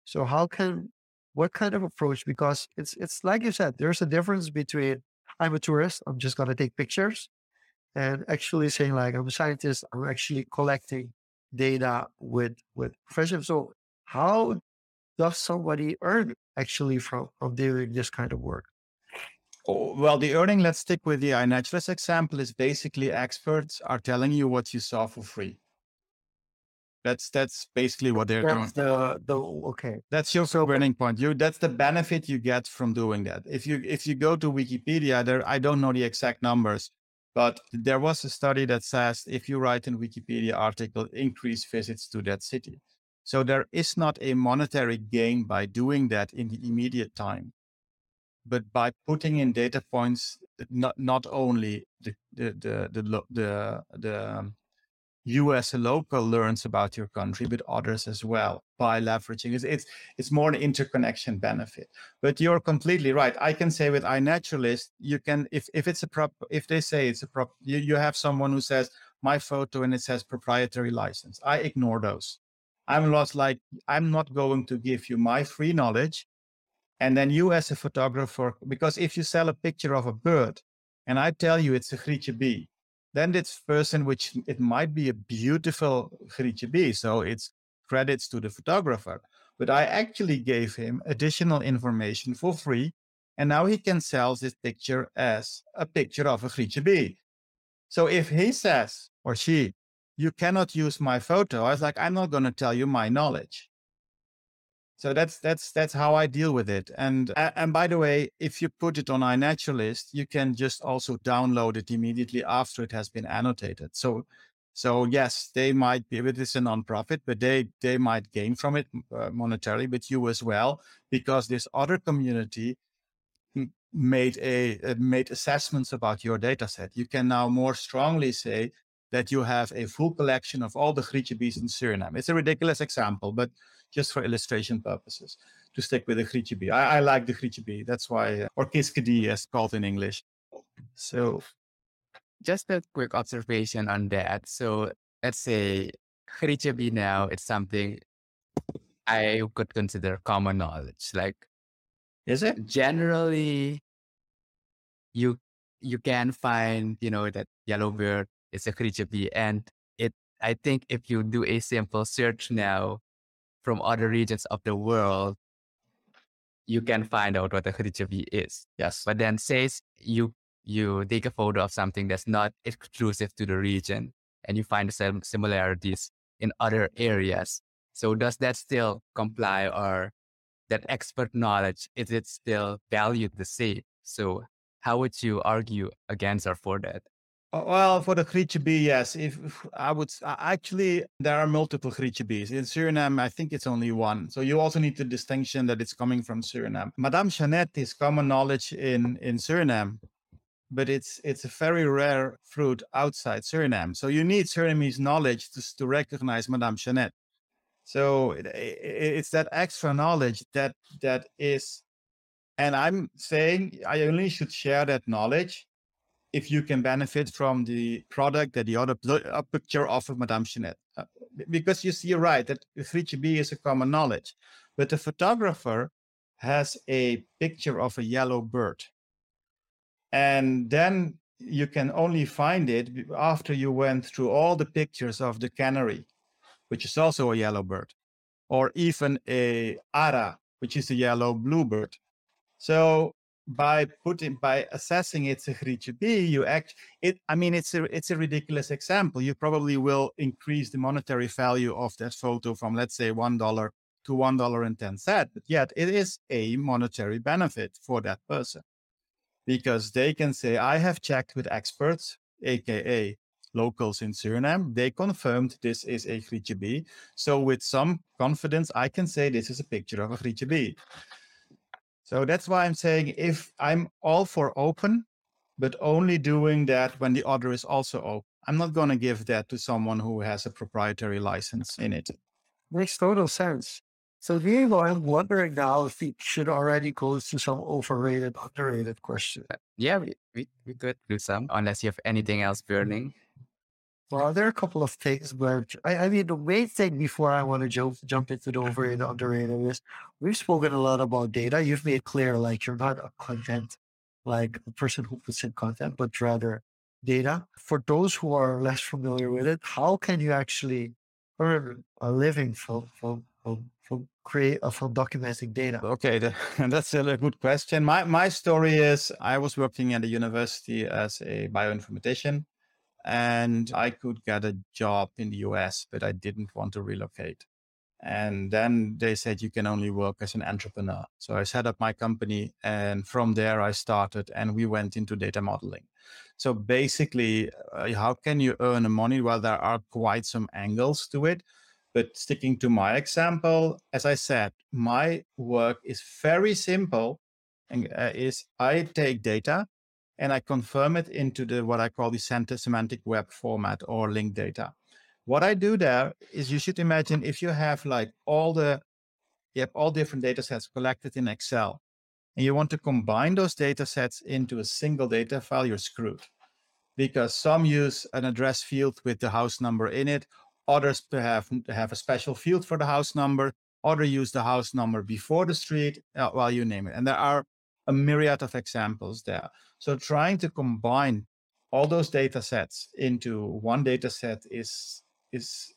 S3: so how can what kind of approach? Because it's it's like you said, there's a difference between I'm a tourist, I'm just gonna take pictures, and actually saying like I'm a scientist, I'm actually collecting data with with professionals. So how does somebody earn actually from, from doing this kind of work?
S1: Oh, well, the earning, let's stick with the iNaturalist example, is basically experts are telling you what you saw for free. That's that's basically what they're
S3: That's
S1: doing.
S3: the, the okay.
S1: That's your
S3: So-
S1: burning point. You that's the benefit you get from doing that. If you if you go to Wikipedia, there I don't know the exact numbers, but there was a study that says if you write in Wikipedia article, increase visits to that city. So there is not a monetary gain by doing that in the immediate time, but by putting in data points, not not only the the the the the, the um, you as a local learns about your country, but others as well by leveraging. It's it's, it's more an interconnection benefit. But you're completely right. I can say with iNaturalist, you can if if it's a prop if they say it's a prop, you, you have someone who says my photo and it says proprietary license. I ignore those. I'm lost like I'm not going to give you my free knowledge. And then you as a photographer, because if you sell a picture of a bird and I tell you it's a grietje bee, then this person, which it might be a beautiful grietje so it's credits to the photographer. But I actually gave him additional information for free, and now he can sell this picture as a picture of a grietje. So if he says or she, you cannot use my photo, I was like, I'm not going to tell you my knowledge. So that's that's that's how I deal with it. And and by the way, if you put it on iNaturalist, you can just also download it immediately after it has been annotated. So so yes, they might be it is a nonprofit, but they they might gain from it uh, monetarily, but you as well, because this other community made a uh, made assessments about your data set. You can now more strongly say that you have a full collection of all the grietje bees in Suriname. It's a ridiculous example, but just for illustration purposes, to stick with the grietje. I, I like the grietje. That's why, uh, or kiskadee as called in English. So
S2: Just a quick observation on that. So let's say Grietje now, it's something I could consider common knowledge. Like
S1: is it?
S2: generally you you can find you know that yellow bird is a grietje bee and it i think if you do a simple search now from other regions of the world you can find out what a bee is.
S1: Yes.
S2: but then says you you take a photo of something that's not exclusive to the region and you find some similarities in other areas so does that still comply or that expert knowledge is it still valued the same? So how would you argue against or for that
S1: Well, for the bee, yes. If if I would uh, actually, there are multiple bees in Suriname. I think it's only one. So you also need the distinction that it's coming from Suriname. Madame Jeannette is common knowledge in in Suriname, but it's it's a very rare fruit outside Suriname. So you need Surinamese knowledge to to recognize Madame Jeannette. So it, i- i- it's that extra knowledge that that is, and I'm saying I only should share that knowledge if you can benefit from the product that the other uh, picture of Madame Jeanette. Uh, because you see, right, that grietje bee is a common knowledge, but the photographer has a picture of a yellow bird. And then you can only find it after you went through all the pictures of the canary, which is also a yellow bird, or even a ara, which is a yellow bluebird. So by putting by assessing it's a grietje bee, you act it. I mean, it's a it's a ridiculous example. You probably will increase the monetary value of that photo from let's say one dollar to one dollar and ten cent, but yet it is a monetary benefit for that person because they can say, I have checked with experts, aka locals in Suriname. They confirmed this is a grietje bee. So with some confidence, I can say this is a picture of a grietje bee. So that's why I'm saying if I'm all for open, but only doing that when the other is also open. I'm not going to give that to someone who has a proprietary license in it.
S3: Makes total sense. So Diego, I'm wondering now if we should already go to some overrated, underrated questions.
S2: yeah we, we, we could do some unless you have anything else burning
S3: Well, there are a couple of things where I, I mean the main thing before I want to jump jump into the overrated underrated is we've spoken a lot about data. You've made clear like you're not a content like a person who puts in content, but rather data. For those who are less familiar with it, how can you actually earn a living from from for, for create uh, for documenting data?
S1: Okay, the, that's a good question. My my story is I was working at a university as a bioinformatician, and I could get a job in the US, but I didn't want to relocate. And then they said you can only work as an entrepreneur. So I set up my company, and from there I started, and we went into data modeling. So basically, uh, how can you earn money? Well, there are quite some angles to it. But sticking to my example, as I said, my work is very simple. And uh, is I take data and I confirm it into the what I call the center semantic web format or linked data. What I do there is you should imagine if you have like all the you have all different data sets collected in Excel and you want to combine those data sets into a single data file, you're screwed. Because some use an address field with the house number in it, others have, have a special field for the house number, others use the house number before the street, uh, well, you name it. And there are a myriad of examples there. So trying to combine all those data sets into one data set is is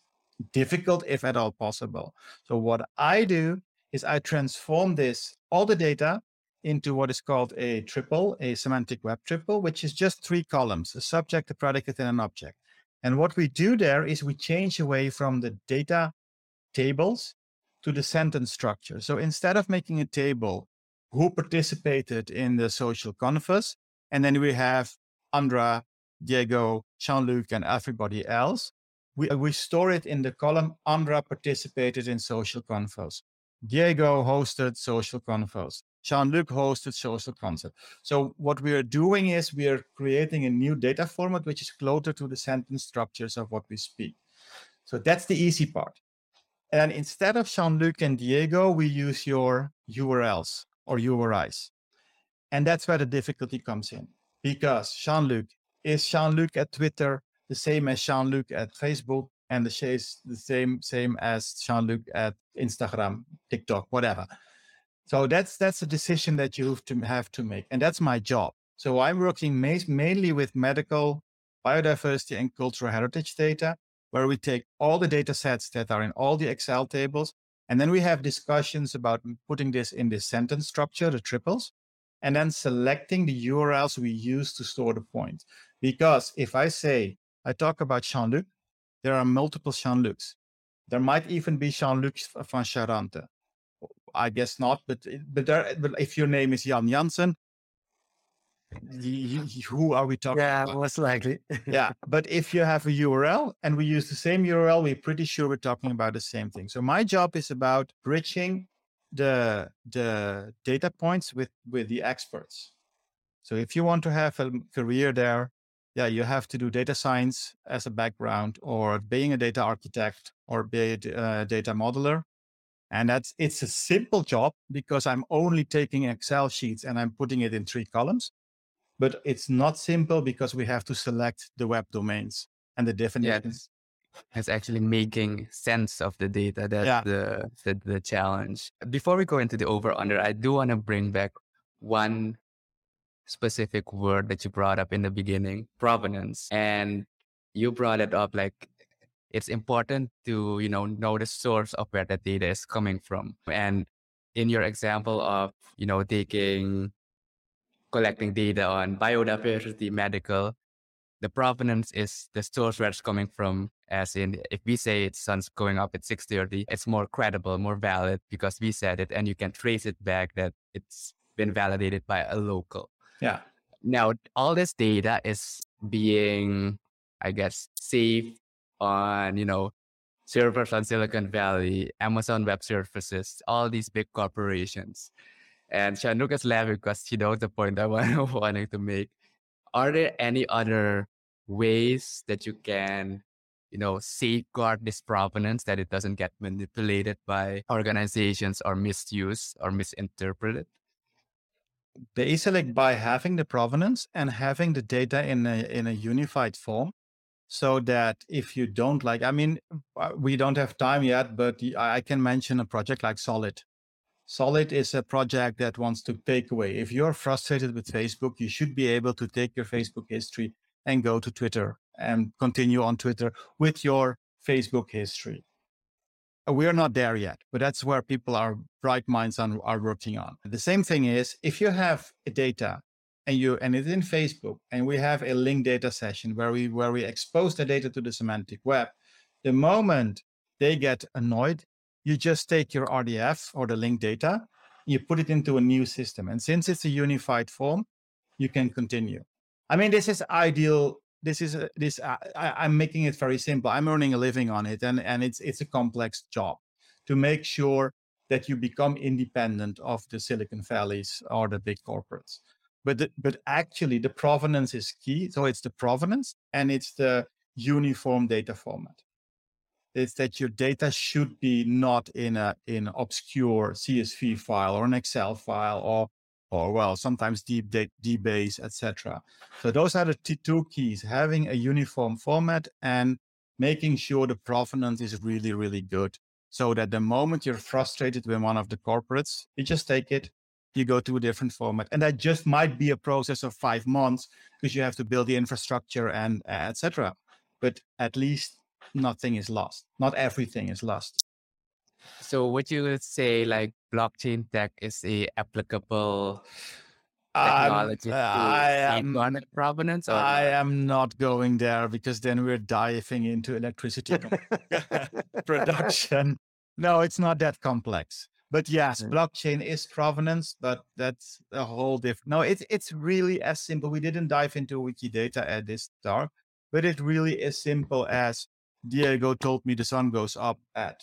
S1: difficult if at all possible. So what I do is I transform this all the data into what is called a triple, a semantic web triple, which is just three columns, a subject, a predicate, and an object. And what we do there is we change away from the data tables to the sentence structure. So instead of making a table, who participated in the social convos, and then we have Andra, Diego, Jean-Luc, and everybody else, we, we store it in the column Andra participated in social convos. Diego hosted social convos. Jean-Luc hosted social concept. So what we are doing is we are creating a new data format which is closer to the sentence structures of what we speak. So that's the easy part. And instead of Jean-Luc and Diego, we use your URLs or URIs. And that's where the difficulty comes in because Jean-Luc is Jean-Luc at Twitter the same as Jean-Luc at Facebook and the same same as Jean-Luc at Instagram, TikTok, whatever. So that's that's a decision that you have to have to make, and that's my job. So I'm working ma- mainly with medical, biodiversity, and cultural heritage data, where we take all the data sets that are in all the Excel tables, and then we have discussions about putting this in this sentence structure, the triples, and then selecting the URLs we use to store the point. Because if I say I talk about Jean-Luc, there are multiple Jean-Lucs. There might even be Jean-Luc van Charante. I guess not, but but, there, but if your name is Jan Jansen, who are we talking
S3: yeah,
S1: about?
S3: most likely.
S1: yeah, but if you have a URL and we use the same URL, we're pretty sure we're talking about the same thing. So my job is about bridging the the data points with with the experts. So if you want to have a career there, yeah, you have to do data science as a background, or being a data architect, or be a uh, data modeler, and that's it's a simple job because I'm only taking Excel sheets and I'm putting it in three columns. But it's not simple because we have to select the web domains and the definitions.
S2: It's actually making sense of the data. That's yeah. the, the the challenge. Before we go into the over under, I do want to bring back one specific word that you brought up in the beginning, provenance. And you brought it up like it's important to you know know the source of where the data is coming from and in your example of you know taking collecting data on biodiversity medical the provenance is the source where it's coming from as in if we say it's sun's going up at 6.30 it's more credible more valid because we said it and you can trace it back that it's been validated by a local
S1: yeah
S2: now all this data is being i guess saved on, you know, servers on Silicon Valley, Amazon Web Services, all these big corporations. And Jean-Luc is laughing because he knows the point I want, wanting to make. Are there any other ways that you can, you know, safeguard this provenance that it doesn't get manipulated by organizations or misused or misinterpreted?
S1: Basically, by having the provenance and having the data in a in a unified form, so that if you don't like, I mean, uh, we don't have time yet, but I can mention a project like Solid. Solid is a project that wants to take away. If you're frustrated with Facebook, you should be able to take your Facebook history and go to Twitter and continue on Twitter with your Facebook history. Uh, we're not there yet, but that's where people are bright minds are, are working on. The same thing is if you have data and you and it's in Facebook and we have a link data session where we where we expose the data to the semantic web, the moment they get annoyed, you just take your RDF or the link data, you put it into a new system. And since it's a unified form, you can continue. I mean, this is ideal this is a, this uh, I, am making it very simple. I'm earning a living on it and and it's it's a complex job to make sure that you become independent of the silicon valleys or the big corporates. But the, but actually the provenance is key. So it's the provenance and it's the uniform data format. It's that your data should be not in a in obscure csv file or an excel file or or well, sometimes deep date, DBase, etc. So those are the two keys: having a uniform format and making sure the provenance is really, really good. So that the moment you're frustrated with one of the corporates, you just take it, you go to a different format, and that just might be a process of five months because you have to build the infrastructure and uh, etc. But at least nothing is lost. Not everything is lost.
S2: So would you say like blockchain tech is a applicable
S1: Um,
S2: technology to
S1: I am
S2: economic provenance or
S1: I
S2: not?
S1: am not going there because then we're diving into electricity production. No, it's not that complex. But yes,
S3: Mm.
S1: blockchain is provenance, but that's a whole different. No, it's it's really as simple. We didn't dive into Wikidata at this start, but it really is simple as Diego told me the sun goes up at,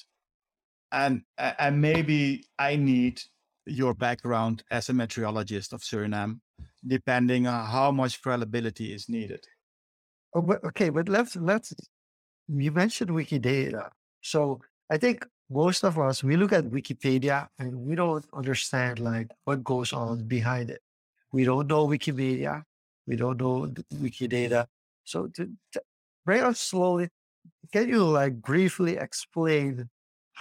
S1: and and maybe I need your background as a meteorologist of Suriname, depending on how much credibility is needed.
S3: Oh, but, okay, but let's let's. You mentioned Wikidata, so I think most of us we look at Wikipedia and we don't understand like what goes on behind it. We don't know Wikimedia, we don't know Wikidata. So to, to bring us slowly, can you like briefly explain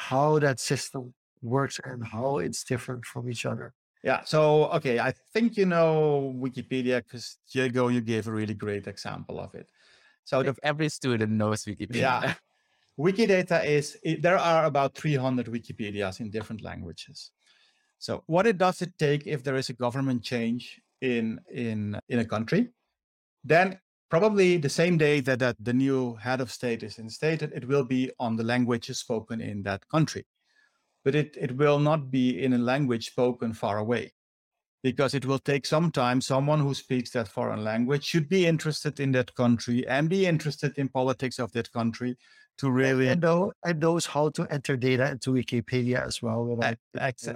S3: how that system works and how it's different from each other?
S1: Yeah. So, okay, I think you know Wikipedia because Diego, you gave a really great example of it. So, the
S2: every student knows Wikipedia.
S1: yeah, Wikidata is it, there are about 300 Wikipedias in different languages. So, what it does it take if there is a government change in in in a country? Then probably the same day that, that the new head of state is instated, it will be on the languages spoken in that country. But it, it will not be in a language spoken far away because it will take some time. Someone who speaks that foreign language should be interested in that country and be interested in politics of that country to really.
S3: And know and knows how to enter data into Wikipedia as well. without-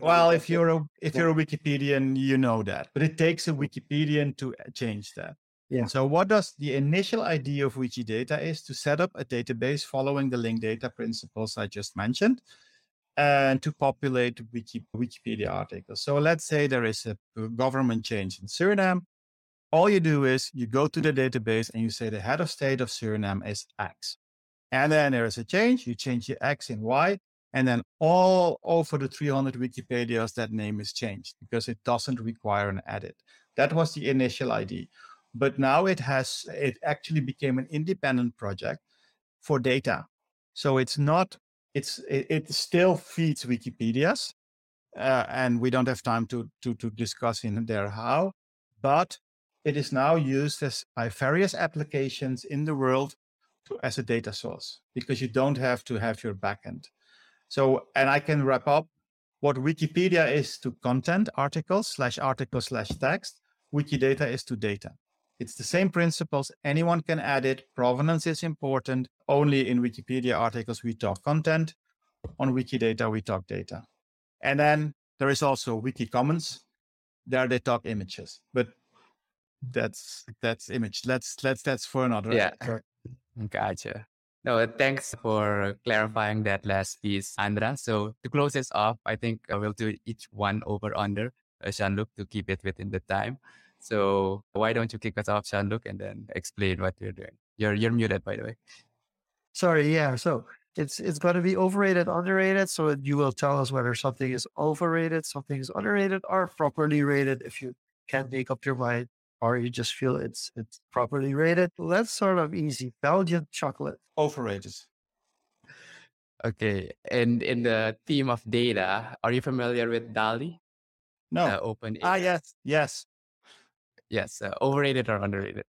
S1: well, if you're a if you're a Wikipedian, you know that, but it takes a Wikipedian to uh, change that.
S3: Yeah.
S1: So what does the initial idea of Wikidata is to set up a database following the linked data principles I just mentioned, and to populate Wiki, Wikipedia articles. So let's say there is a government change in Suriname. All you do is you go to the database and you say the head of state of Suriname is X. And then there is a change, you change the X in Y, and then all over the 300 Wikipedias, that name is changed because it doesn't require an edit. That was the initial idea. But now it has, it actually became an independent project for data. So it's not, it's, it, it still feeds Wikipedias. Uh, and we don't have time to, to, to discuss in there how, but it is now used as by various applications in the world to, as a data source because you don't have to have your backend. So, and I can wrap up what Wikipedia is to content, articles slash article slash text. Wikidata is to data. It's the same principles. Anyone can add it. Provenance is important. Only in Wikipedia articles we talk content. On Wikidata we talk data. And then there is also Wiki Commons. There they talk images, but that's that's image. Let's let's that's for another.
S2: Yeah.
S1: episode.
S2: Gotcha. No, thanks for clarifying that last piece, Andra. So to close this off, I think uh, we'll do each one over under uh, Jean-Luc to keep it within the time. So why don't you kick us off, Jean-Luc, and then explain what you're doing? You're you're muted, by the way.
S3: Sorry, yeah. So it's it's going to be overrated, underrated. So you will tell us whether something is overrated, something is underrated, or properly rated. If you can't make up your mind, or you just feel it's it's properly rated. Let's sort of easy. Belgian chocolate.
S1: Overrated.
S2: Okay. And in the theme of data, are you familiar with DALL-E?
S1: No.
S2: Uh, open.
S1: ah, yes, yes.
S2: Yes. Uh, overrated or underrated?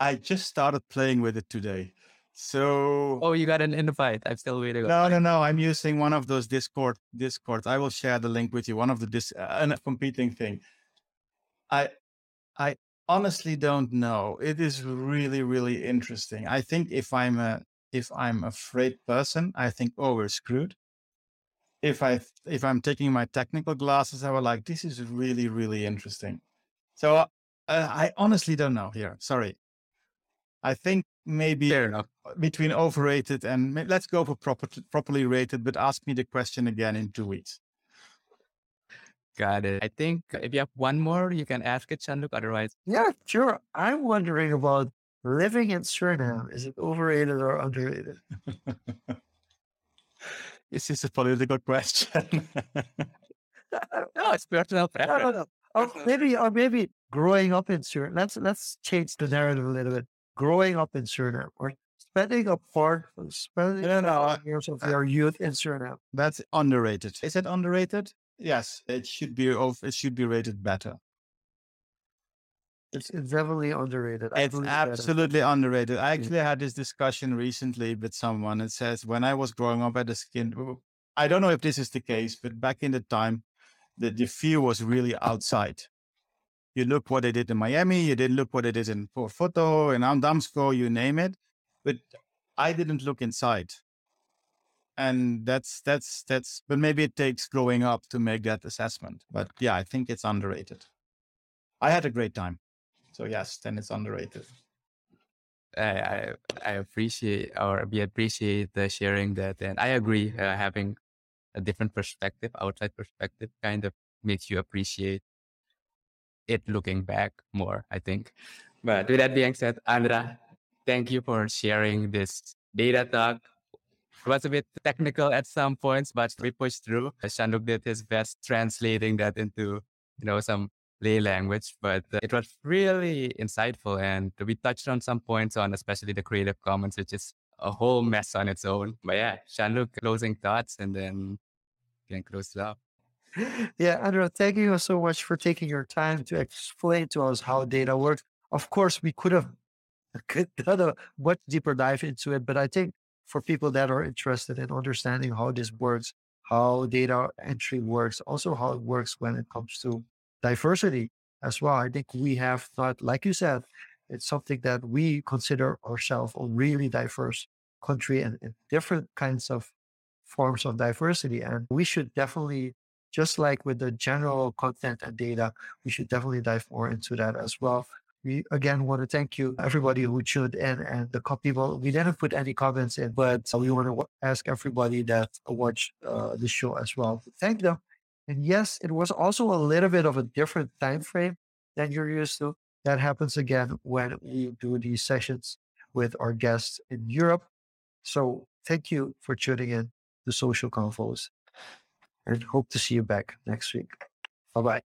S1: I just started playing with it today. So
S2: Oh, you got an invite. I'm still waiting.
S1: no, no, no. I'm using one of those Discord Discords. I will share the link with you. One of the dis uh, a competing thing. I I honestly don't know. It is really, really interesting. I think if I'm a if I'm afraid person, I think, oh, we're screwed. If I if I'm taking my technical glasses, I will like, this is really, really interesting. So uh, I honestly don't know here. Sorry. I think maybe
S2: Fair enough.
S1: between overrated and let's go for proper, properly rated, but ask me the question again in two weeks.
S2: Got it. I think if you have one more, you can ask it, Jean-Luc. Otherwise,
S3: Yeah, sure. I'm wondering about living in Suriname. Is it overrated or underrated?
S1: This is a political question.
S2: no, it's personal
S3: No, no,
S2: preference.
S3: no. Oh, or maybe, or oh, maybe growing up in Suriname. Let's let's change the narrative a little bit. Growing up in Suriname, or spending a part, spending
S1: No, no,
S3: few uh, years of uh, your youth in Suriname.
S1: That's underrated. Is it underrated? Yes, it should be. Over, it should be rated better.
S3: It's, it's definitely underrated. I
S1: It's absolutely underrated. I actually had this discussion recently with someone. It says when I was growing up at the skin, I don't know if this is the case, but back in the time, the, the fear was really outside. You look what they did in Miami, you didn't look what they did in Port Photo, in Amdamsko, you name it. But I didn't look inside. And that's that's that's but maybe it takes growing up to make that assessment. But yeah, I think it's underrated. I had a great time. So yes, then it's underrated.
S2: I, I I appreciate or we appreciate the sharing that, and I agree. Uh, having a different perspective, outside perspective, kind of makes you appreciate it looking back more. I think. But with that being said, Andra, thank you for sharing this data talk. It was a bit technical at some points, but we pushed through. Jean-Luc did his best translating that into you know some lay language, but uh, it was really insightful. And we touched on some points on, especially the Creative Commons, which is a whole mess on its own. But yeah, Jean-Luc, closing thoughts, and then can close it up.
S3: Yeah, Andrew, thank you so much for taking your time to explain to us how data works. Of course, we could have could done a much deeper dive into it, but I think for people that are interested in understanding how this works, how data entry works, also how it works when it comes to diversity as well. I think we have not, like you said, it's something that we consider ourselves a really diverse country and, and different kinds of forms of diversity. And we should definitely just like with the general content and data, we should definitely dive more into that as well. We again want to thank you, everybody who tuned in, and the people. We didn't put any comments in, but we want to ask everybody that watched uh, the show as well. Thank them. And yes, it was also a little bit of a different time frame than you're used to. That happens again when we do these sessions with our guests in Europe. So thank you for tuning in to Social Convos and hope to see you back next week. Bye bye.